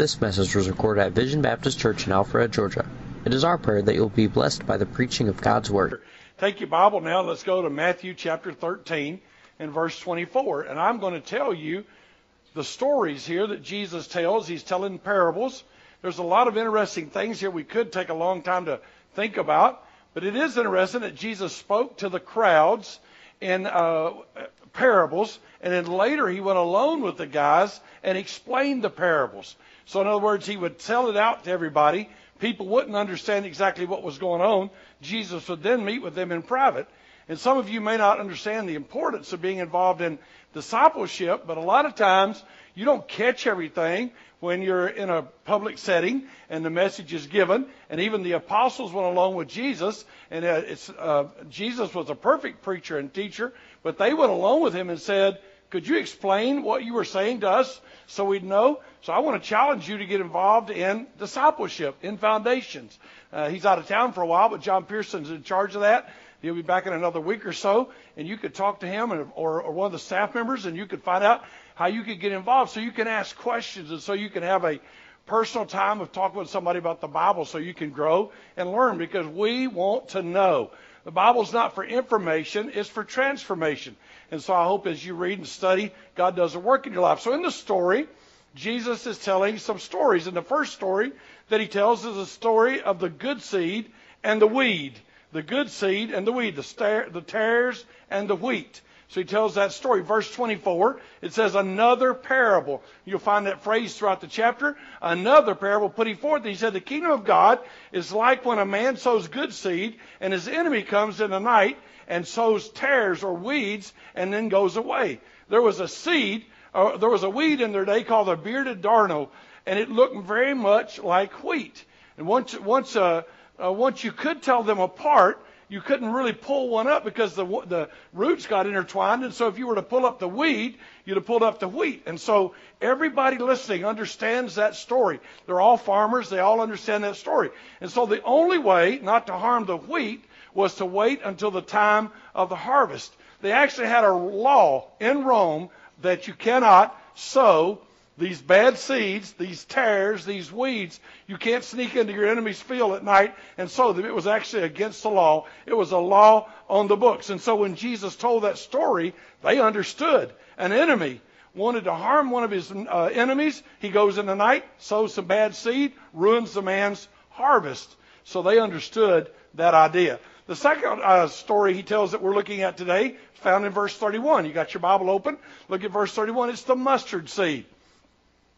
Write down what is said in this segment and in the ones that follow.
This message was recorded at Vision Baptist Church in Alpharetta, Georgia. It is our prayer that you'll be blessed by the preaching of God's Word. Take your Bible now. Let's go to Matthew chapter 13 and verse 24. And I'm going to tell you the stories here that Jesus tells. He's telling parables. There's a lot of interesting things here we could take a long time to think about. But it is interesting that Jesus spoke to the crowds in uh, parables, and then later he went alone with the guys and explained the parables. So, in other words, he would tell it out to everybody. People wouldn't understand exactly what was going on. Jesus would then meet with them in private. And some of you may not understand the importance of being involved in discipleship, but a lot of times you don't catch everything when you're in a public setting and the message is given. And even the apostles went along with Jesus, and uh, uh, Jesus was a perfect preacher and teacher, but they went along with him and said, Could you explain what you were saying to us so we'd know? So I want to challenge you to get involved in discipleship, in foundations. Uh, he's out of town for a while, but John Pearson's in charge of that. He'll be back in another week or so, and you could talk to him or, or one of the staff members, and you could find out how you could get involved so you can ask questions and so you can have a personal time of talking with somebody about the Bible so you can grow and learn because we want to know. The Bible's not for information, it's for transformation. And so I hope as you read and study, God does a work in your life. So in the story, Jesus is telling some stories. And the first story that he tells is a story of the good seed and the weed. The good seed and the weed, the, star, the tares and the wheat. So he tells that story. Verse 24, it says, another parable. You'll find that phrase throughout the chapter. Another parable putting forth. He said, the kingdom of God is like when a man sows good seed and his enemy comes in the night and sows tares or weeds and then goes away. There was a seed, uh, there was a weed in their day called a bearded darnel, and it looked very much like wheat. And once, once, uh, uh, once you could tell them apart, you couldn't really pull one up because the the roots got intertwined. And so if you were to pull up the weed, you'd have pulled up the wheat. And so everybody listening understands that story. They're all farmers. They all understand that story. And so the only way not to harm the wheat was to wait until the time of the harvest. They actually had a law in Rome that you cannot sow these bad seeds, these tares, these weeds, you can't sneak into your enemy's field at night and sow them. It was actually against the law. It was a law on the books. And so when Jesus told that story, they understood. An enemy wanted to harm one of his uh, enemies. He goes in the night, sows some bad seed, ruins the man's harvest. So they understood that idea. The second uh, story he tells that we're looking at today, found in verse 31. You got your Bible open? Look at verse 31. It's the mustard seed.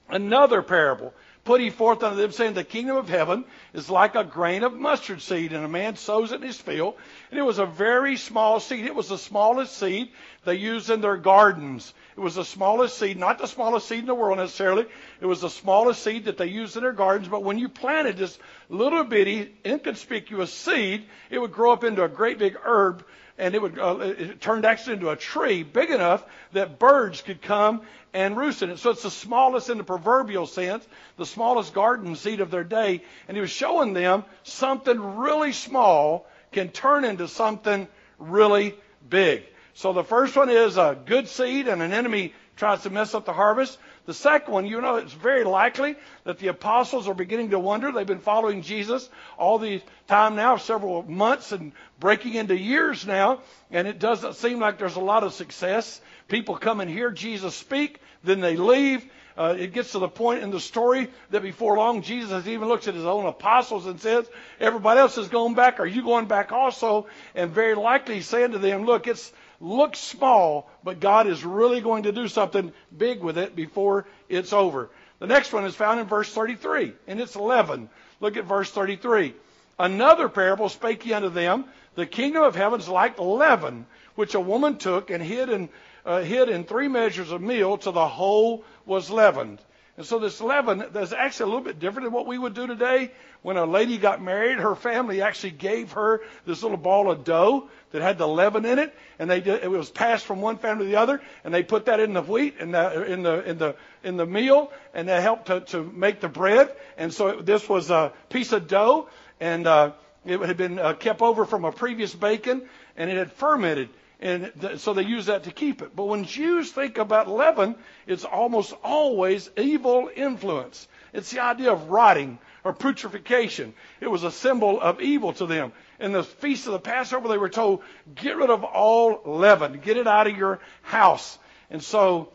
Another parable putting forth unto them, saying, The kingdom of heaven is like a grain of mustard seed, and a man sows it in his field. And it was a very small seed. It was the smallest seed they used in their gardens. It was the smallest seed, not the smallest seed in the world necessarily. It was the smallest seed that they used in their gardens. But when you planted this little bitty, inconspicuous seed, it would grow up into a great big herb and it would uh, it turned actually into a tree big enough that birds could come and roost in it. So it's the smallest in the proverbial sense, the smallest garden seed of their day. And he was showing them something really small can turn into something really big. So the first one is a good seed and an enemy tries to mess up the harvest. The second one, you know, it's very likely that the apostles are beginning to wonder. They've been following Jesus all the time now, several months and breaking into years now, and it doesn't seem like there's a lot of success. People come and hear Jesus speak, then they leave. Uh, it gets to the point in the story that before long, Jesus even looks at his own apostles and says, Everybody else is going back. Are you going back also? And very likely saying to them, Look, it's looks small, but God is really going to do something big with it before it's over. The next one is found in verse 33, and it's 11. Look at verse 33. Another parable spake he unto them, The kingdom of heaven is like leaven, which a woman took and hid in, uh, hid in three measures of meal till the whole was leavened. And so this leaven is actually a little bit different than what we would do today. When a lady got married, her family actually gave her this little ball of dough that had the leaven in it, and they did, it was passed from one family to the other, and they put that in the wheat and in the in the in the meal, and that helped to, to make the bread. And so it, this was a piece of dough, and uh, it had been uh, kept over from a previous baking, and it had fermented. And th- so they use that to keep it. But when Jews think about leaven, it's almost always evil influence. It's the idea of rotting or putrefaction. It was a symbol of evil to them. In the feast of the Passover, they were told, get rid of all leaven, get it out of your house. And so,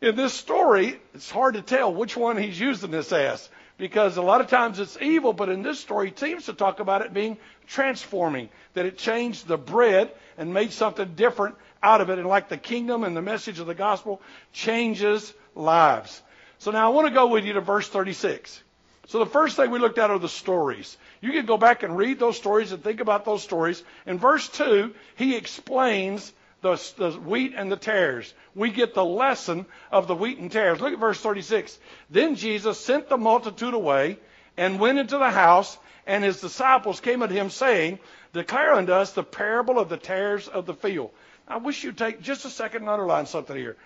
in this story, it's hard to tell which one he's using this as because a lot of times it's evil, but in this story, he seems to talk about it being transforming, that it changed the bread and made something different out of it. And like the kingdom and the message of the gospel changes lives. So now I want to go with you to verse 36. So the first thing we looked at are the stories. You can go back and read those stories and think about those stories. In verse 2, he explains the, the wheat and the tares. We get the lesson of the wheat and tares. Look at verse 36. Then Jesus sent the multitude away and went into the house, and his disciples came unto him, saying, Declare unto us the parable of the tares of the field. I wish you'd take just a second and underline something here.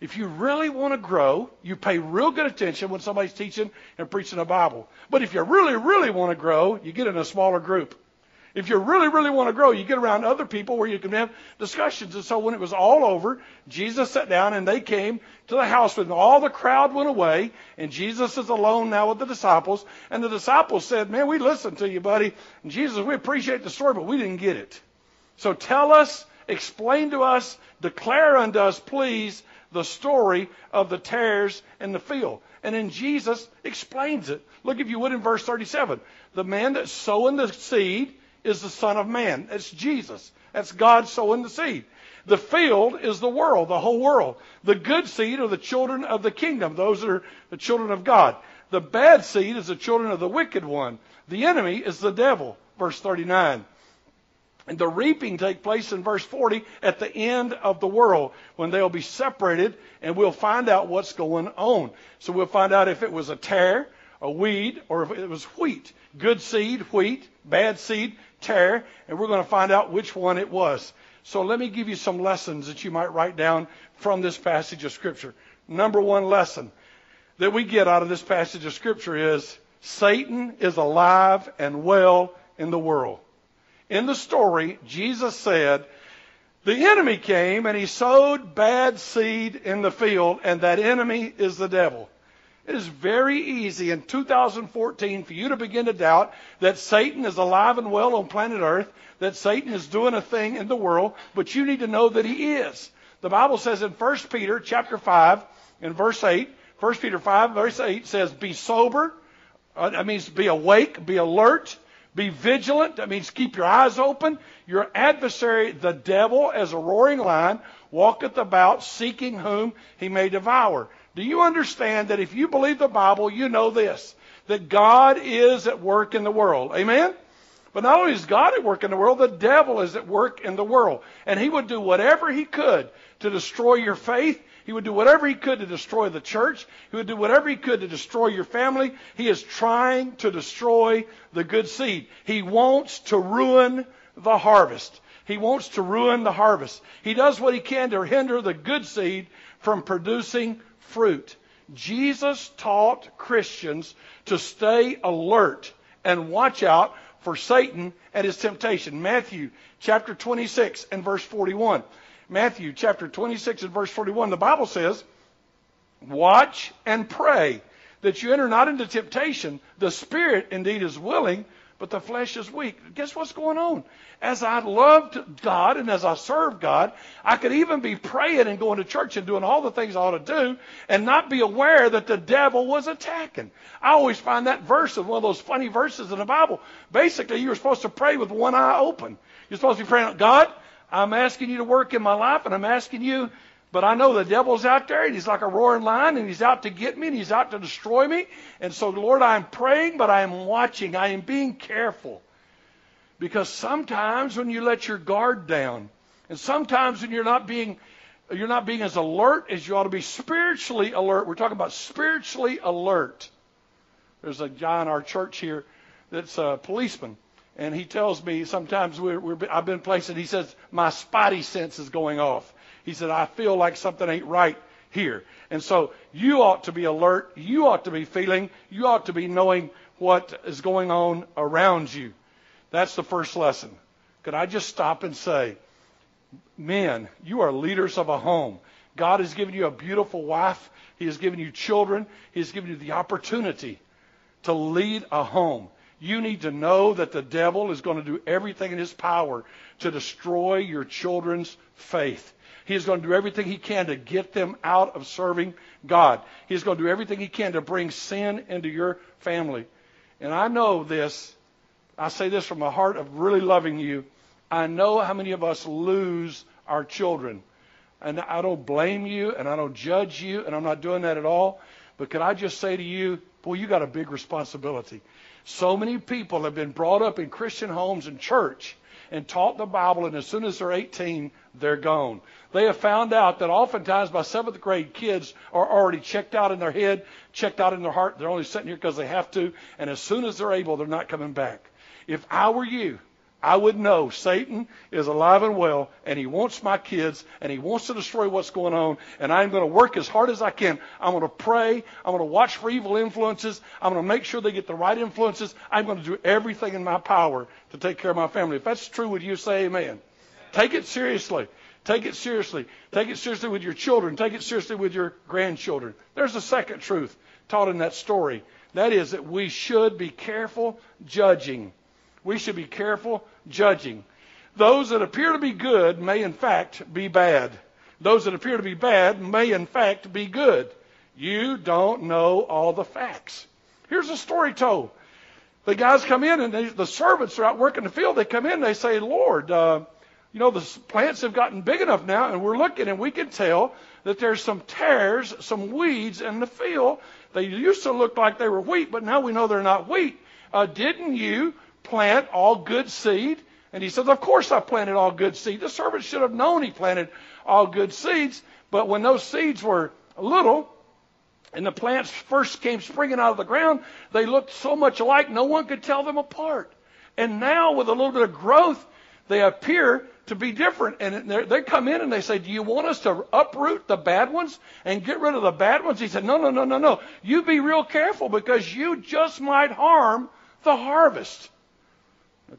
If you really want to grow, you pay real good attention when somebody's teaching and preaching the Bible. But if you really, really want to grow, you get in a smaller group. If you really, really want to grow, you get around other people where you can have discussions. And so when it was all over, Jesus sat down and they came to the house with him. All the crowd went away, and Jesus is alone now with the disciples. And the disciples said, Man, we listened to you, buddy. And Jesus, we appreciate the story, but we didn't get it. So tell us, explain to us, declare unto us, please, the story of the tares in the field. And then Jesus explains it. Look, if you would, in verse 37. The man that's sowing the seed is the Son of Man. That's Jesus. That's God sowing the seed. The field is the world, the whole world. The good seed are the children of the kingdom. Those are the children of God. The bad seed is the children of the wicked one. The enemy is the devil. Verse 39. And the reaping take place in verse 40 at the end of the world when they'll be separated and we'll find out what's going on. So we'll find out if it was a tare, a weed, or if it was wheat. Good seed, wheat. Bad seed, tare. And we're going to find out which one it was. So let me give you some lessons that you might write down from this passage of Scripture. Number one lesson that we get out of this passage of Scripture is Satan is alive and well in the world in the story, Jesus said, the enemy came and he sowed bad seed in the field, and that enemy is the devil. It is very easy in 2014 for you to begin to doubt that Satan is alive and well on planet Earth, that Satan is doing a thing in the world, but you need to know that he is. The Bible says in 1 Peter chapter 5 in verse 8, 1 Peter 5 verse 8 says, Be sober. Uh, that means be awake, be alert, be vigilant. That means keep your eyes open. Your adversary, the devil, as a roaring lion, walketh about seeking whom he may devour. Do you understand that if you believe the Bible, you know this, that God is at work in the world? Amen? But not only is God at work in the world, the devil is at work in the world. And he would do whatever he could to destroy your faith. He would do whatever he could to destroy the church. He would do whatever he could to destroy your family. He is trying to destroy the good seed. He wants to ruin the harvest. He wants to ruin the harvest. He does what he can to hinder the good seed from producing fruit. Jesus taught Christians to stay alert and watch out for Satan and his temptation. Matthew chapter 26 and verse 41. Matthew chapter 26 and verse 41, the Bible says, Watch and pray that you enter not into temptation. The spirit indeed is willing, but the flesh is weak. Guess what's going on? As I loved God and as I served God, I could even be praying and going to church and doing all the things I ought to do and not be aware that the devil was attacking. I always find that verse is one of those funny verses in the Bible. Basically, you were supposed to pray with one eye open. You're supposed to be praying, God, I'm asking you to work in my life, and I'm asking you, but I know the devil's out there, and he's like a roaring lion, and he's out to get me, and he's out to destroy me. And so, Lord, I'm praying, but I am watching. I am being careful. Because sometimes when you let your guard down, and sometimes when you're not being you're not being as alert as you ought to be spiritually alert. We're talking about spiritually alert. There's a guy in our church here that's a policeman and he tells me sometimes we're, we're, I've been places. He says my spidey sense is going off. He said I feel like something ain't right here, and so you ought to be alert. You ought to be feeling. You ought to be knowing what is going on around you. That's the first lesson. Could I just stop and say, men, you are leaders of a home. God has given you a beautiful wife. He has given you children. He has given you the opportunity to lead a home. You need to know that the devil is going to do everything in his power to destroy your children's faith. He is going to do everything he can to get them out of serving God. He is going to do everything he can to bring sin into your family. And I know this. I say this from a heart of really loving you. I know how many of us lose our children. And I don't blame you and I don't judge you, and I'm not doing that at all. But can I just say to you, boy, you got a big responsibility. So many people have been brought up in Christian homes and church and taught the Bible, and as soon as they're 18, they're gone. They have found out that oftentimes by seventh grade, kids are already checked out in their head, checked out in their heart. They're only sitting here because they have to, and as soon as they're able, they're not coming back. If I were you, I would know Satan is alive and well, and he wants my kids, and he wants to destroy what's going on, and I'm going to work as hard as I can. I'm going to pray. I'm going to watch for evil influences. I'm going to make sure they get the right influences. I'm going to do everything in my power to take care of my family. If that's true, would you say amen? Take it seriously. Take it seriously. Take it seriously with your children. Take it seriously with your grandchildren. There's a second truth taught in that story. That is that we should be careful judging we should be careful judging. Those that appear to be good may in fact be bad. Those that appear to be bad may in fact be good. You don't know all the facts. Here's a story told. The guys come in and they, the servants are out working the field. They come in and they say, Lord, uh, you know, the plants have gotten big enough now and we're looking and we can tell that there's some tares, some weeds in the field. They used to look like they were wheat, but now we know they're not wheat. Uh, didn't you plant all good seed? And he says, Of course I planted all good seed. The servant should have known he planted all good seeds. But when those seeds were little, and the plants first came springing out of the ground, they looked so much alike no one could tell them apart. And now, with a little bit of growth, they appear to be different. And they come in and they say, Do you want us to uproot the bad ones and get rid of the bad ones? He said, No, no, no, no, no. You be real careful because you just might harm the harvest.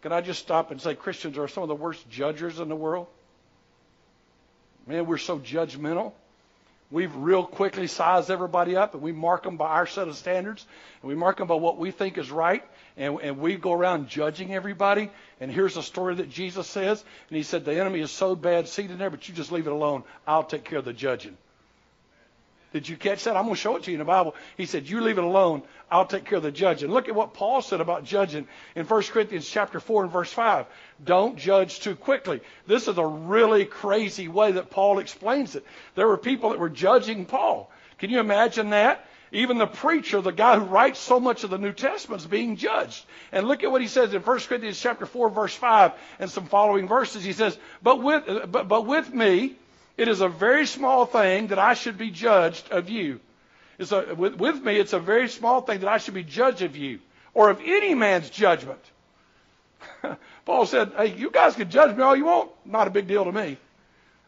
Can I just stop and say Christians are some of the worst judges in the world? Man, we're so judgmental. We've real quickly sized everybody up and we mark them by our set of standards and we mark them by what we think is right and, and we go around judging everybody. And here's a story that Jesus says. And he said, The enemy is so bad in there, but you just leave it alone. I'll take care of the judging. Did you catch that? I'm going to show it to you in the Bible. He said, "You leave it alone. I'll take care of the judging." Look at what Paul said about judging in 1 Corinthians chapter 4 and verse 5. Don't judge too quickly. This is a really crazy way that Paul explains it. There were people that were judging Paul. Can you imagine that? Even the preacher, the guy who writes so much of the New Testament, is being judged. And look at what he says in 1 Corinthians chapter 4 verse 5 and some following verses. He says, "But with but, but with me it is a very small thing that I should be judged of you. A, with, with me, it's a very small thing that I should be judged of you or of any man's judgment. Paul said, Hey, you guys can judge me all you want. Not a big deal to me.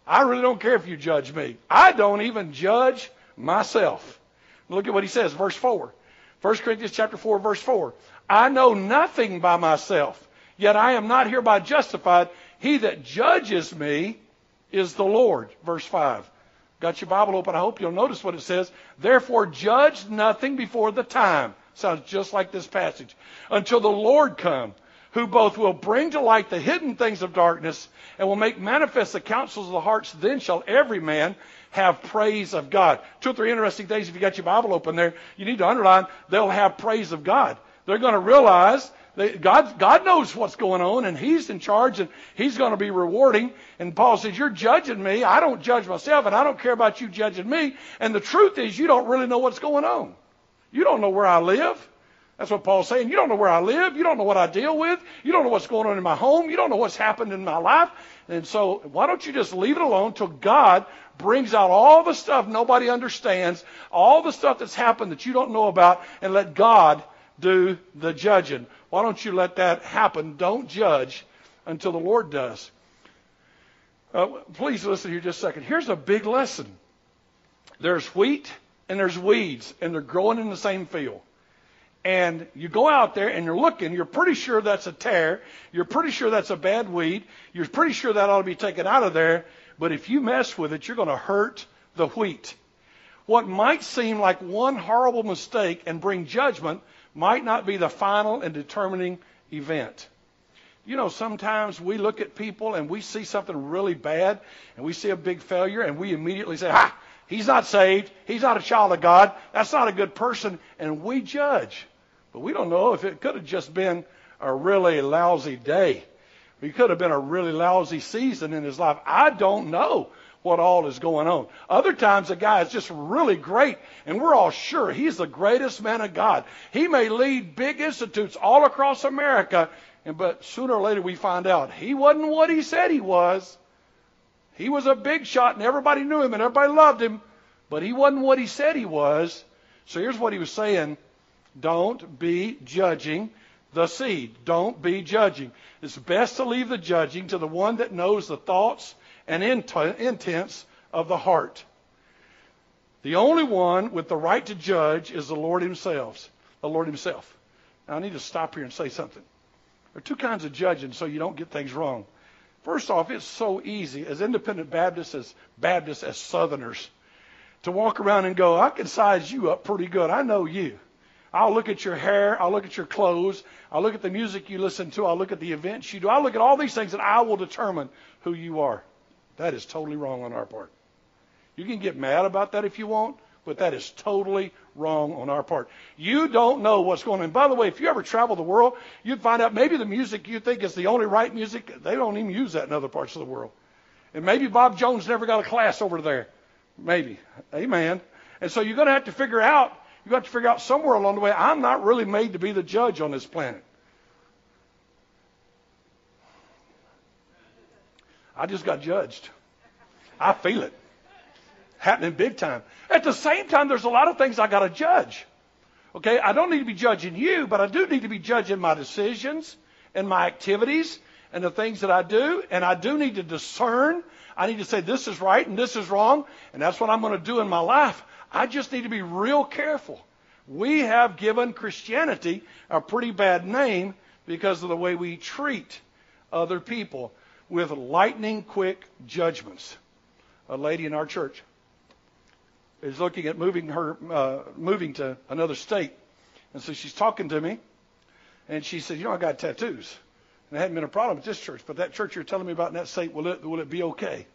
I really don't care if you judge me. I don't even judge myself. Look at what he says, verse 4. 1 Corinthians chapter 4, verse 4. I know nothing by myself, yet I am not hereby justified. He that judges me is the Lord. Verse 5. Got your Bible open? I hope you'll notice what it says. Therefore, judge nothing before the time. Sounds just like this passage. Until the Lord come, who both will bring to light the hidden things of darkness and will make manifest the counsels of the hearts. Then shall every man have praise of God. Two or three interesting things if you got your Bible open there. You need to underline, they'll have praise of God. They're going to realize God, God knows what's going on, and He's in charge, and He's going to be rewarding. And Paul says, You're judging me. I don't judge myself, and I don't care about you judging me. And the truth is, you don't really know what's going on. You don't know where I live. That's what Paul's saying. You don't know where I live. You don't know what I deal with. You don't know what's going on in my home. You don't know what's happened in my life. And so, why don't you just leave it alone till God brings out all the stuff nobody understands, all the stuff that's happened that you don't know about, and let God do the judging. Why don't you let that happen? Don't judge until the Lord does. Uh, please listen here just a second. Here's a big lesson. There's wheat and there's weeds, and they're growing in the same field. And you go out there and you're looking, you're pretty sure that's a tare, you're pretty sure that's a bad weed, you're pretty sure that ought to be taken out of there, but if you mess with it, you're going to hurt the wheat. What might seem like one horrible mistake and bring judgment might not be the final and determining event. You know, sometimes we look at people and we see something really bad and we see a big failure and we immediately say, ah, he's not saved. He's not a child of God. That's not a good person. And we judge. But we don't know if it could have just been a really lousy day. It could have been a really lousy season in his life. I don't know what all is going on. Other times, a guy is just really great, and we're all sure he's the greatest man of God. He may lead big institutes all across America, and but sooner or later we find out he wasn't what he said he was. He was a big shot, and everybody knew him, and everybody loved him, but he wasn't what he said he was. So here's what he was saying: Don't be judging the seed. Don't be judging. It's best to leave the judging to the one that knows the thoughts and intents of the heart. The only one with the right to judge is the Lord Himself. The Lord Himself. Now I need to stop here and say something. There are two kinds of judging so you don't get things wrong. First off, it's so easy as independent Baptists, as Baptists, as Southerners, to walk around and go, I can size you up pretty good. I know you. I'll look at your hair. I'll look at your clothes. I'll look at the music you listen to. I'll look at the events you do. I'll look at all these things and I will determine who you are. That is totally wrong on our part. You can get mad about that if you want, but that is totally wrong on our part. You don't know what's going on. by the way, if you ever travel the world, you'd find out maybe the music you think is the only right music, they don't even use that in other parts of the world. And maybe Bob Jones never got a class over there. Maybe. Amen. And so you're going to have to figure out, you've got to figure out somewhere along the way, I'm not really made to be the judge on this planet. I just got judged. I feel it. Happening big time. At the same time, there's a lot of things I got to judge. Okay, I don't need to be judging you, but I do need to be judging my decisions and my activities and the things that I do. And I do need to discern. I need to say this is right and this is wrong. And that's what I'm going to do in my life. I just need to be real careful. We have given Christianity a pretty bad name because of the way we treat other people with lightning quick judgments. A lady in our church is looking at moving her uh, moving to another state, and so she's talking to me, and she said, "You know, I got tattoos, and it hadn't been a problem at this church, but that church you're telling me about in that state, will it will it be okay?"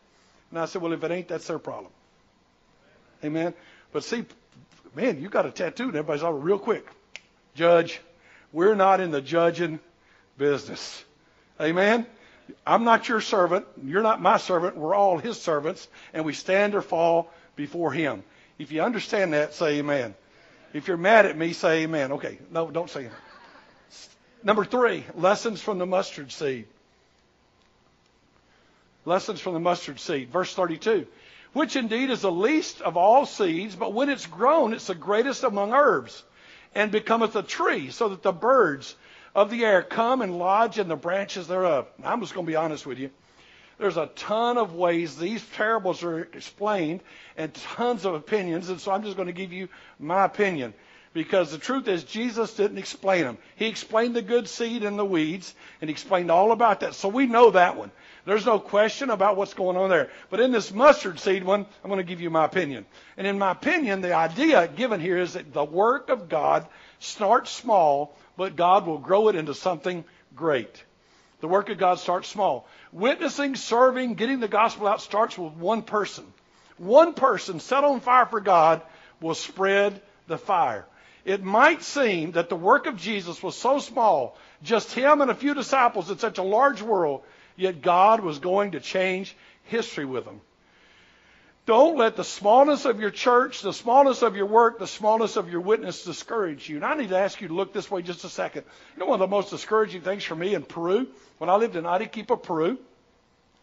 And I said, "Well, if it ain't, that's their problem." Amen. But see, man, you got a tattoo, and everybody's all real quick. Judge, we're not in the judging business. Amen. I'm not your servant. You're not my servant. We're all his servants, and we stand or fall before him. If you understand that, say amen. If you're mad at me, say amen. Okay, no, don't say amen. Number three, lessons from the mustard seed. Lessons from the mustard seed. Verse 32. Which indeed is the least of all seeds, but when it's grown, it's the greatest among herbs, and becometh a tree, so that the birds of the air come and lodge in the branches thereof. I'm just going to be honest with you. There's a ton of ways these parables are explained and tons of opinions, and so I'm just going to give you my opinion. Because the truth is, Jesus didn't explain them. He explained the good seed and the weeds, and he explained all about that. So we know that one. There's no question about what's going on there. But in this mustard seed one, I'm going to give you my opinion. And in my opinion, the idea given here is that the work of God starts small but God will grow it into something great. The work of God starts small. Witnessing, serving, getting the gospel out starts with one person. One person set on fire for God will spread the fire. It might seem that the work of Jesus was so small, just him and a few disciples in such a large world, yet God was going to change history with them. Don't let the smallness of your church, the smallness of your work, the smallness of your witness discourage you. And I need to ask you to look this way just a second. You know, one of the most discouraging things for me in Peru, when I lived in Arequipa, Peru,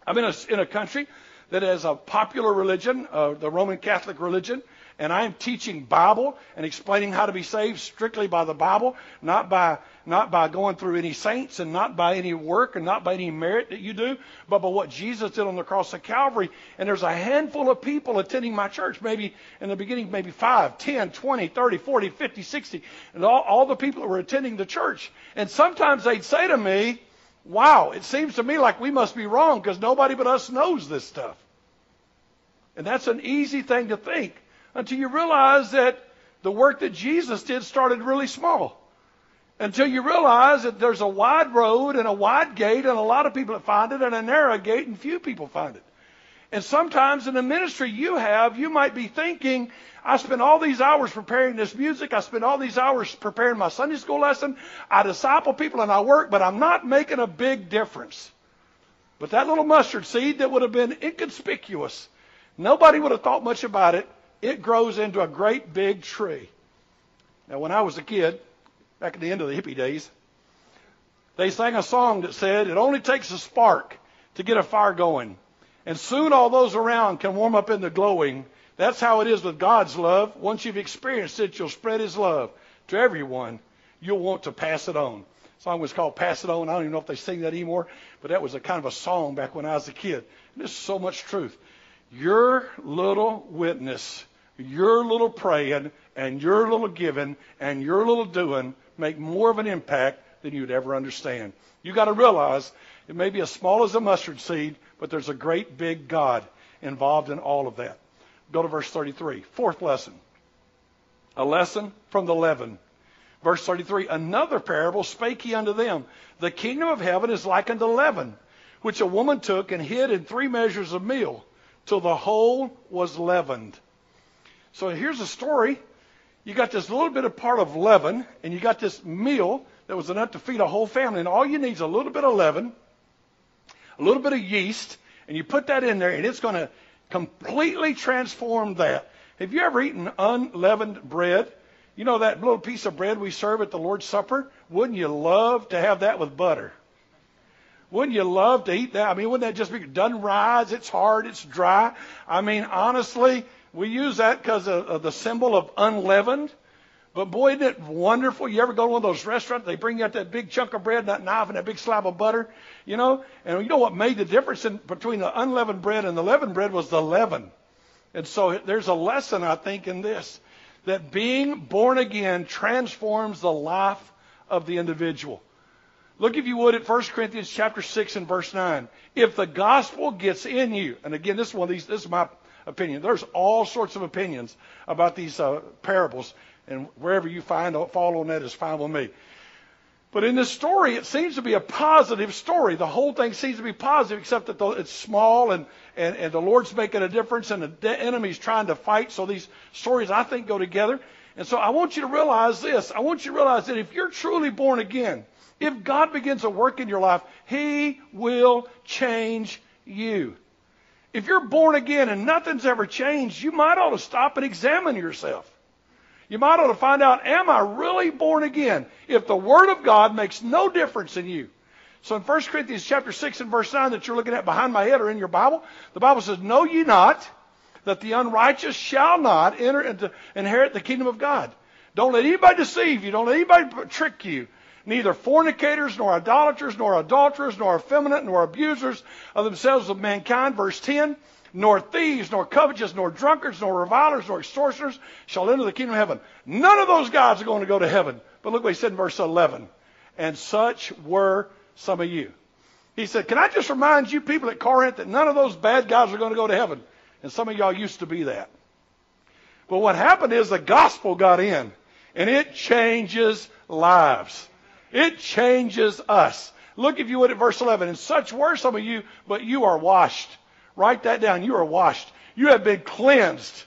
I'm in a, in a country that has a popular religion, uh, the Roman Catholic religion, and I am teaching Bible and explaining how to be saved strictly by the Bible, not by not by going through any saints and not by any work and not by any merit that you do, but by what Jesus did on the cross of Calvary. And there's a handful of people attending my church, maybe in the beginning, maybe 5, 10, 20, 30, 40, 50, 60, and all, all the people that were attending the church. And sometimes they'd say to me, Wow, it seems to me like we must be wrong because nobody but us knows this stuff. And that's an easy thing to think until you realize that the work that Jesus did started really small. Until you realize that there's a wide road and a wide gate and a lot of people that find it and a narrow gate and few people find it. And sometimes in the ministry you have, you might be thinking, I spend all these hours preparing this music. I spend all these hours preparing my Sunday school lesson. I disciple people and I work, but I'm not making a big difference. But that little mustard seed that would have been inconspicuous, nobody would have thought much about it. It grows into a great big tree. Now, when I was a kid, back at the end of the hippie days, they sang a song that said, It only takes a spark to get a fire going. And soon all those around can warm up in the glowing. That's how it is with God's love. Once you've experienced it, you'll spread His love to everyone. You'll want to pass it on. The song was called Pass It On. I don't even know if they sing that anymore, but that was a kind of a song back when I was a kid. And there's so much truth. Your little witness, your little praying, and your little giving, and your little doing make more of an impact than you'd ever understand. You got to realize it may be as small as a mustard seed, but there's a great big God involved in all of that. Go to verse 33. Fourth lesson. A lesson from the leaven. Verse 33 Another parable spake he unto them The kingdom of heaven is like unto leaven, which a woman took and hid in three measures of meal, till the whole was leavened. So here's a story. You got this little bit of part of leaven, and you got this meal that was enough to feed a whole family. And all you need is a little bit of leaven a little bit of yeast, and you put that in there, and it's going to completely transform that. Have you ever eaten unleavened bread? You know that little piece of bread we serve at the Lord's Supper? Wouldn't you love to have that with butter? Wouldn't you love to eat that? I mean, wouldn't that just be, doesn't rise, it's hard, it's dry. I mean, honestly, we use that because of, of the symbol of unleavened. But boy, isn't it wonderful? You ever go to one of those restaurants? They bring you out that big chunk of bread, and that knife, and that big slab of butter, you know? And you know what made the difference in, between the unleavened bread and the leavened bread was the leaven. And so there's a lesson, I think, in this that being born again transforms the life of the individual. Look, if you would, at 1 Corinthians chapter 6 and verse 9. If the gospel gets in you, and again, this is one of these, this is my opinion. There's all sorts of opinions about these uh, parables. And wherever you find fall on that is fine with me. But in this story, it seems to be a positive story. The whole thing seems to be positive, except that it's small and, and, and the Lord's making a difference and the enemy's trying to fight. So these stories, I think, go together. And so I want you to realize this. I want you to realize that if you're truly born again, if God begins to work in your life, He will change you. If you're born again and nothing's ever changed, you might ought to stop and examine yourself. You might ought to find out, am I really born again? If the Word of God makes no difference in you. So in 1 Corinthians chapter 6 and verse 9 that you're looking at behind my head or in your Bible, the Bible says, Know ye not that the unrighteous shall not enter into inherit the kingdom of God. Don't let anybody deceive you. Don't let anybody trick you. Neither fornicators, nor idolaters, nor adulterers, nor effeminate, nor abusers of themselves of mankind. Verse 10 nor thieves, nor covetous, nor drunkards, nor revilers, nor extortioners shall enter the kingdom of heaven. None of those guys are going to go to heaven. But look what he said in verse 11. And such were some of you. He said, Can I just remind you people at Corinth that none of those bad guys are going to go to heaven? And some of y'all used to be that. But what happened is the gospel got in, and it changes lives. It changes us. Look, if you would, at verse 11. And such were some of you, but you are washed Write that down. You are washed. You have been cleansed.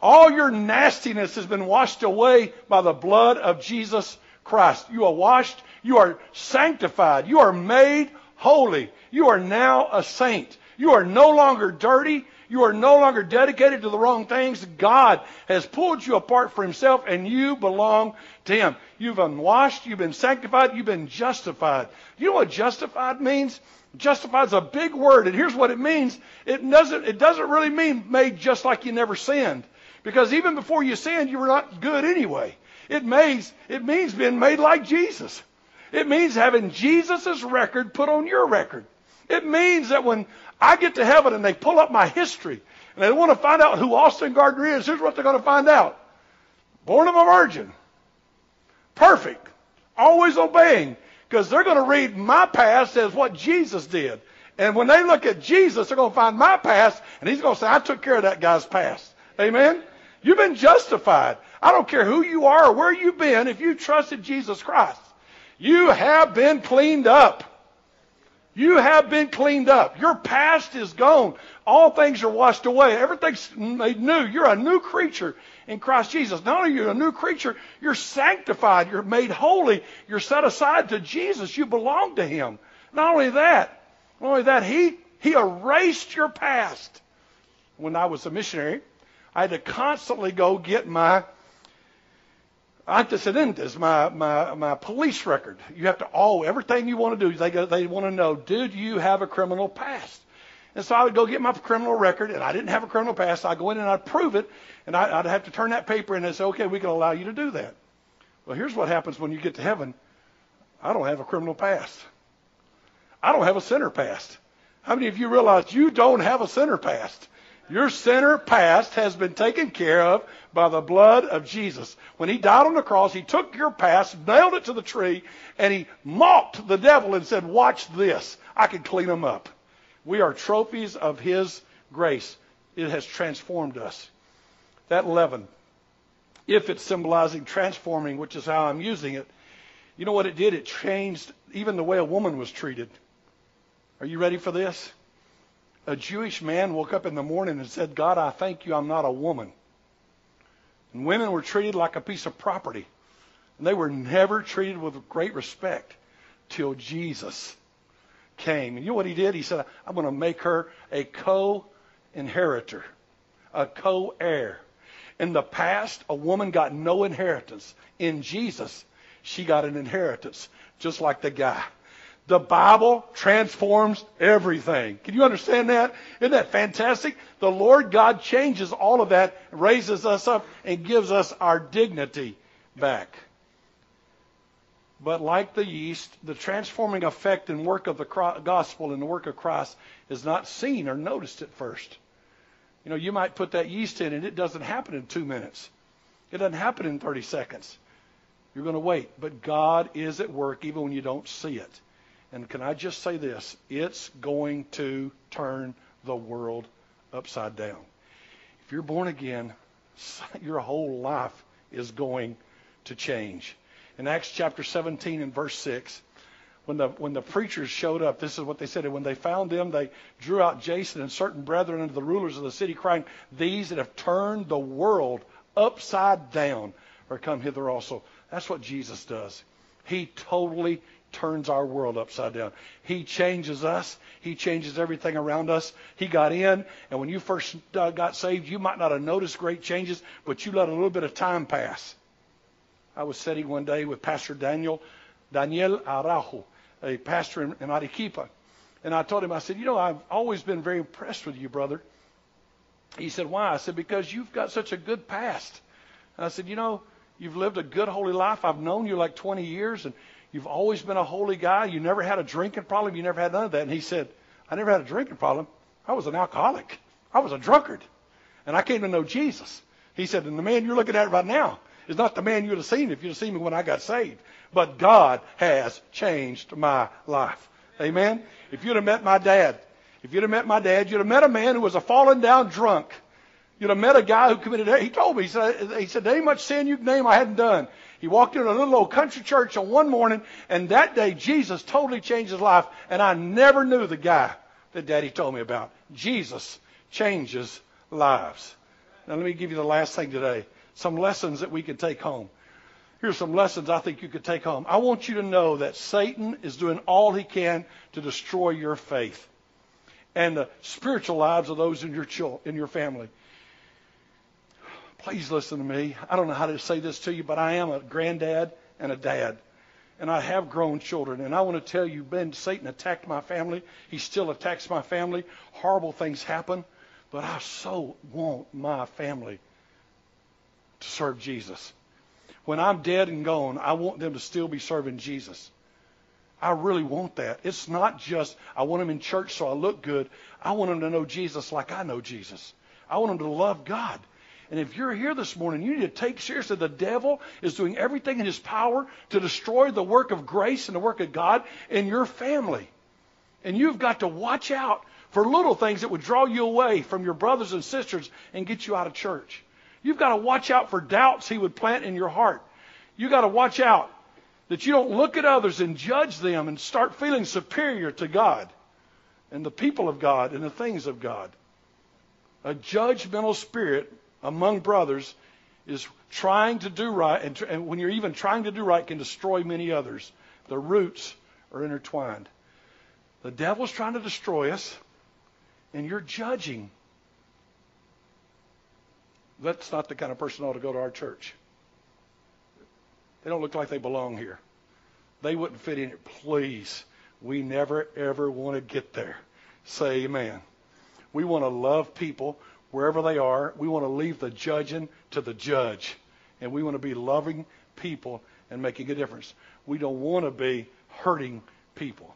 All your nastiness has been washed away by the blood of Jesus Christ. You are washed. You are sanctified. You are made holy. You are now a saint. You are no longer dirty. You are no longer dedicated to the wrong things. God has pulled you apart for Himself and you belong to Him. You've been washed. You've been sanctified. You've been justified. You know what justified means? Justified is a big word, and here's what it means. It doesn't, it doesn't really mean made just like you never sinned. Because even before you sinned, you were not good anyway. It means, it means being made like Jesus. It means having Jesus' record put on your record. It means that when I get to heaven and they pull up my history and they want to find out who Austin Gardner is, here's what they're going to find out. Born of a virgin. Perfect. Always obeying. Because they're going to read my past as what Jesus did. And when they look at Jesus, they're going to find my past, and he's going to say, I took care of that guy's past. Amen? You've been justified. I don't care who you are or where you've been, if you trusted Jesus Christ, you have been cleaned up. You have been cleaned up. Your past is gone. All things are washed away. Everything's made new. You're a new creature in Christ Jesus. Not only are you a new creature, you're sanctified. You're made holy. You're set aside to Jesus. You belong to Him. Not only that, not only that, He, he erased your past. When I was a missionary, I had to constantly go get my antecedentes, my, my, my police record. You have to, oh, everything you want to do, they, go, they want to know, did you have a criminal past? And so I would go get my criminal record, and I didn't have a criminal past. I'd go in and I'd prove it, and I, would have to turn that paper in and say, okay, we can allow you to do that. Well, here's what happens when you get to heaven. I don't have a criminal past. I don't have a sinner past. How many of you realize you don't have a sinner past? Your sinner past has been taken care of by the blood of Jesus. When he died on the cross, he took your past, nailed it to the tree, and he mocked the devil and said, Watch this. I can clean them up. We are trophies of his grace. It has transformed us. That leaven, if it's symbolizing transforming, which is how I'm using it, you know what it did? It changed even the way a woman was treated. Are you ready for this? A Jewish man woke up in the morning and said, God, I thank you I'm not a woman. And women were treated like a piece of property. And they were never treated with great respect till Jesus came. And you know what he did? He said, I'm going to make her a co-inheritor, a co-heir. In the past, a woman got no inheritance. In Jesus, she got an inheritance, just like the guy. The Bible transforms everything. Can you understand that? Isn't that fantastic? The Lord God changes all of that, raises us up, and gives us our dignity back. But like the yeast, the transforming effect and work of the gospel and the work of Christ is not seen or noticed at first. You know, you might put that yeast in and it doesn't happen in two minutes. It doesn't happen in 30 seconds. You're going to wait. But God is at work even when you don't see it. And can I just say this? It's going to turn the world upside down. If you're born again, your whole life is going to change. In Acts chapter 17 and verse 6, when the, when the preachers showed up, this is what they said. And when they found them, they drew out Jason and certain brethren unto the rulers of the city, crying, These that have turned the world upside down are come hither also. That's what Jesus does. He totally turns our world upside down. He changes us. He changes everything around us. He got in, and when you first uh, got saved, you might not have noticed great changes, but you let a little bit of time pass. I was sitting one day with Pastor Daniel, Daniel Araujo, a pastor in, in Arequipa, and I told him, I said, you know, I've always been very impressed with you, brother. He said, why? I said, because you've got such a good past. And I said, you know, you've lived a good, holy life. I've known you like 20 years, and You've always been a holy guy. You never had a drinking problem. You never had none of that. And he said, I never had a drinking problem. I was an alcoholic. I was a drunkard. And I came to know Jesus. He said, and the man you're looking at right now is not the man you'd have seen if you'd have seen me when I got saved. But God has changed my life. Amen? If you'd have met my dad, if you'd have met my dad, you'd have met a man who was a fallen down drunk. You'd have met a guy who committed, he told me, he said, he said, there ain't much sin you can name I hadn't done. He walked into a little old country church on one morning, and that day Jesus totally changed his life, and I never knew the guy that Daddy told me about. Jesus changes lives. Now let me give you the last thing today. Some lessons that we can take home. Here's some lessons I think you could take home. I want you to know that Satan is doing all he can to destroy your faith and the spiritual lives of those in your in your family. Please listen to me. I don't know how to say this to you, but I am a granddad and a dad. And I have grown children. And I want to tell you, Ben, Satan attacked my family. He still attacks my family. Horrible things happen. But I so want my family to serve Jesus. When I'm dead and gone, I want them to still be serving Jesus. I really want that. It's not just I want them in church so I look good. I want them to know Jesus like I know Jesus. I want them to love God. And if you're here this morning, you need to take seriously the devil is doing everything in his power to destroy the work of grace and the work of God in your family. And you've got to watch out for little things that would draw you away from your brothers and sisters and get you out of church. You've got to watch out for doubts he would plant in your heart. You've got to watch out that you don't look at others and judge them and start feeling superior to God and the people of God and the things of God. A judgmental spirit among brothers is trying to do right, and, and when you're even trying to do right, can destroy many others. The roots are intertwined. The devil's trying to destroy us, and you're judging. That's not the kind of person ought to go to our church. They don't look like they belong here. They wouldn't fit in here. Please, we never, ever want to get there. Say amen. We want to love people wherever they are. We want to leave the judging to the judge. And we want to be loving people and making a difference. We don't want to be hurting people.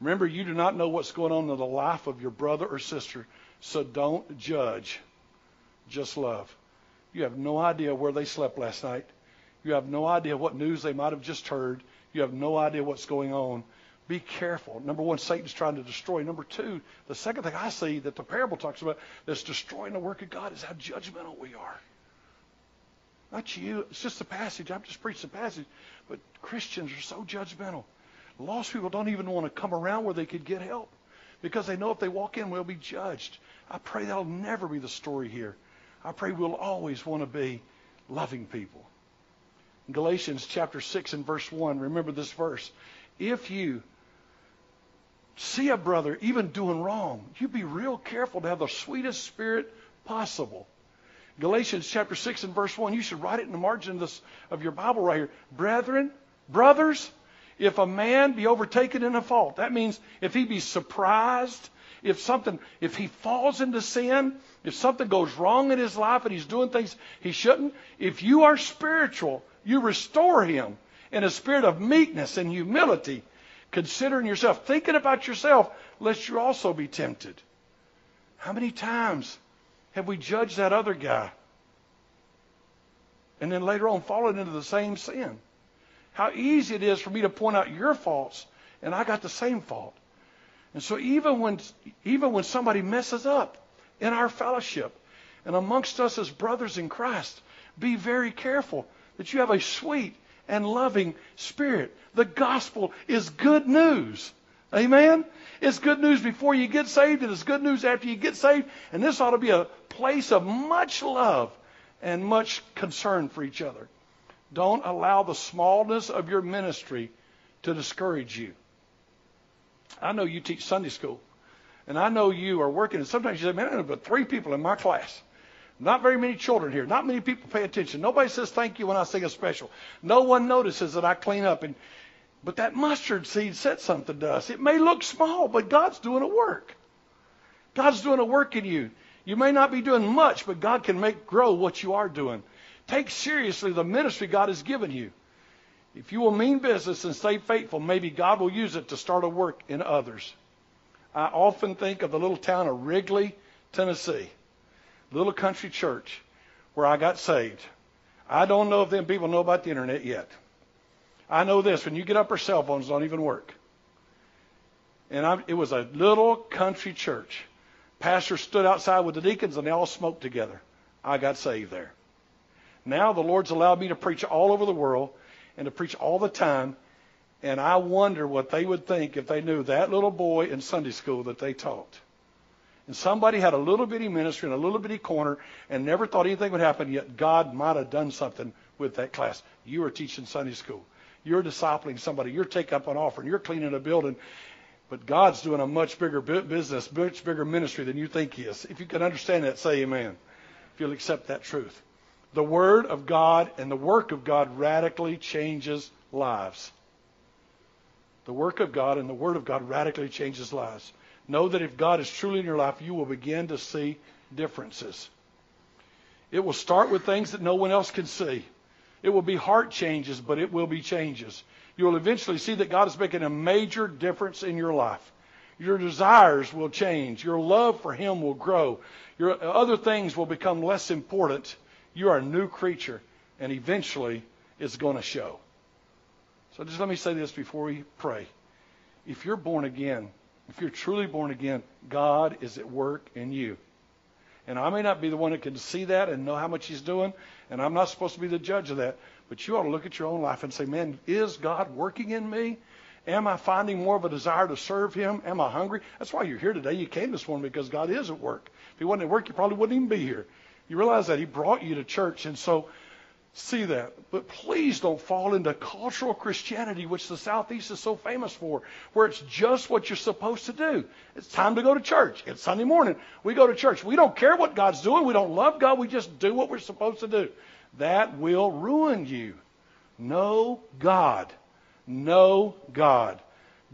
Remember, you do not know what's going on in the life of your brother or sister, so don't judge. Just love. You have no idea where they slept last night. You have no idea what news they might have just heard. You have no idea what's going on. Be careful. Number one, Satan's trying to destroy. Number two, the second thing I see that the parable talks about that's destroying the work of God is how judgmental we are. Not you. It's just a passage. I'm just preaching the passage. But Christians are so judgmental. Lost people don't even want to come around where they could get help because they know if they walk in, we'll be judged. I pray that'll never be the story here. I pray we'll always want to be loving people. Galatians chapter 6 and verse 1, remember this verse. If you see a brother even doing wrong, you be real careful to have the sweetest spirit possible. Galatians chapter 6 and verse 1, you should write it in the margin of, this, of your Bible right here. Brethren, brothers, if a man be overtaken in a fault, that means if he be surprised, if something, if he falls into sin, if something goes wrong in his life and he's doing things he shouldn't, if you are spiritual, you restore him in a spirit of meekness and humility, considering yourself, thinking about yourself, lest you also be tempted. How many times have we judged that other guy? And then later on fallen into the same sin. How easy it is for me to point out your faults, and I got the same fault. And so even when even when somebody messes up in our fellowship and amongst us as brothers in Christ, be very careful that you have a sweet and loving spirit. The gospel is good news. Amen? It's good news before you get saved, and it's good news after you get saved. And this ought to be a place of much love and much concern for each other. Don't allow the smallness of your ministry to discourage you. I know you teach Sunday school, and I know you are working, and sometimes you say, man, but three people in my class. Not very many children here. Not many people pay attention. Nobody says thank you when I sing a special. No one notices that I clean up. And but that mustard seed said something to us. It may look small, but God's doing a work. God's doing a work in you. You may not be doing much, but God can make grow what you are doing. Take seriously the ministry God has given you. If you will mean business and stay faithful, maybe God will use it to start a work in others. I often think of the little town of Wrigley, Tennessee, little country church where I got saved. I don't know if them people know about the internet yet. I know this: when you get up, our cell phones don't even work. And I, it was a little country church. Pastor stood outside with the deacons, and they all smoked together. I got saved there. Now the Lord's allowed me to preach all over the world and to preach all the time. And I wonder what they would think if they knew that little boy in Sunday school that they taught. And somebody had a little bitty ministry in a little bitty corner and never thought anything would happen, yet God might have done something with that class. You were teaching Sunday school. You're discipling somebody. You're taking up an offering. You're cleaning a building. But God's doing a much bigger business, much bigger ministry than you think He is. If you can understand that, say amen. If you'll accept that truth. The Word of God and the work of God radically changes lives. The work of God and the Word of God radically changes lives. Know that if God is truly in your life, you will begin to see differences. It will start with things that no one else can see. It will be heart changes, but it will be changes. You will eventually see that God is making a major difference in your life. Your desires will change. Your love for Him will grow. Your other things will become less important you are a new creature, and eventually it's going to show. So just let me say this before we pray. If you're born again, If you're truly born again, God is at work in you. And I may not be the one that can see that and know how much He's doing, and I'm not supposed to be the judge of that. But you ought to look at your own life and say, man, is God working in me? Am I finding more of a desire to serve Him? Am I hungry? That's why you're here today. You came this morning because God is at work. If He wasn't at work, you probably wouldn't even be here. You realize that He brought you to church, and so see that. But please don't fall into cultural Christianity, which the Southeast is so famous for, where it's just what you're supposed to do. It's time to go to church. It's Sunday morning. We go to church. We don't care what God's doing. We don't love God. We just do what we're supposed to do. That will ruin you. Know God. Know God.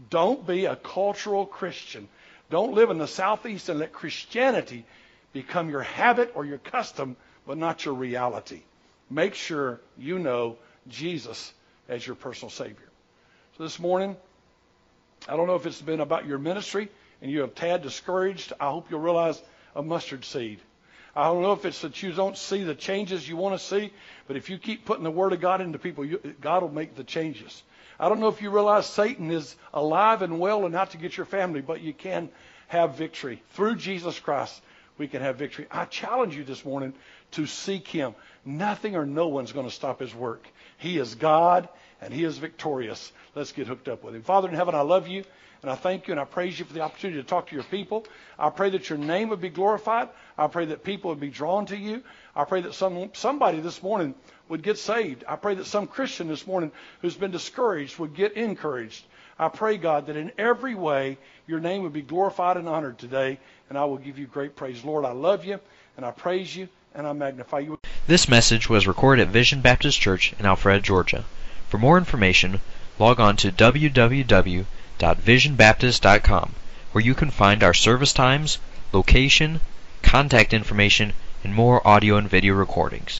Don't be a cultural Christian. Don't live in the Southeast and let Christianity become your habit or your custom, but not your reality. Make sure you know Jesus as your personal Savior. So this morning, I don't know if it's been about your ministry and you have tad discouraged. I hope you'll realize a mustard seed. I don't know if it's that you don't see the changes you want to see, but if you keep putting the Word of God into people, you, God will make the changes. I don't know if you realize Satan is alive and well and out to get your family, but you can have victory. Through Jesus Christ, we can have victory. I challenge you this morning to seek Him. Nothing or no one's going to stop His work. He is God and He is victorious. Let's get hooked up with Him. Father in heaven, I love you. And I thank you and I praise you for the opportunity to talk to your people. I pray that your name would be glorified. I pray that people would be drawn to you. I pray that some, somebody this morning would get saved. I pray that some Christian this morning who's been discouraged would get encouraged. I pray, God, that in every way your name would be glorified and honored today, and I will give you great praise. Lord, I love you, and I praise you, and I magnify you. This message was recorded at Vision Baptist Church in Alpharetta, Georgia. For more information, log on to www www.visionbaptist.com, where you can find our service times, location, contact information, and more audio and video recordings.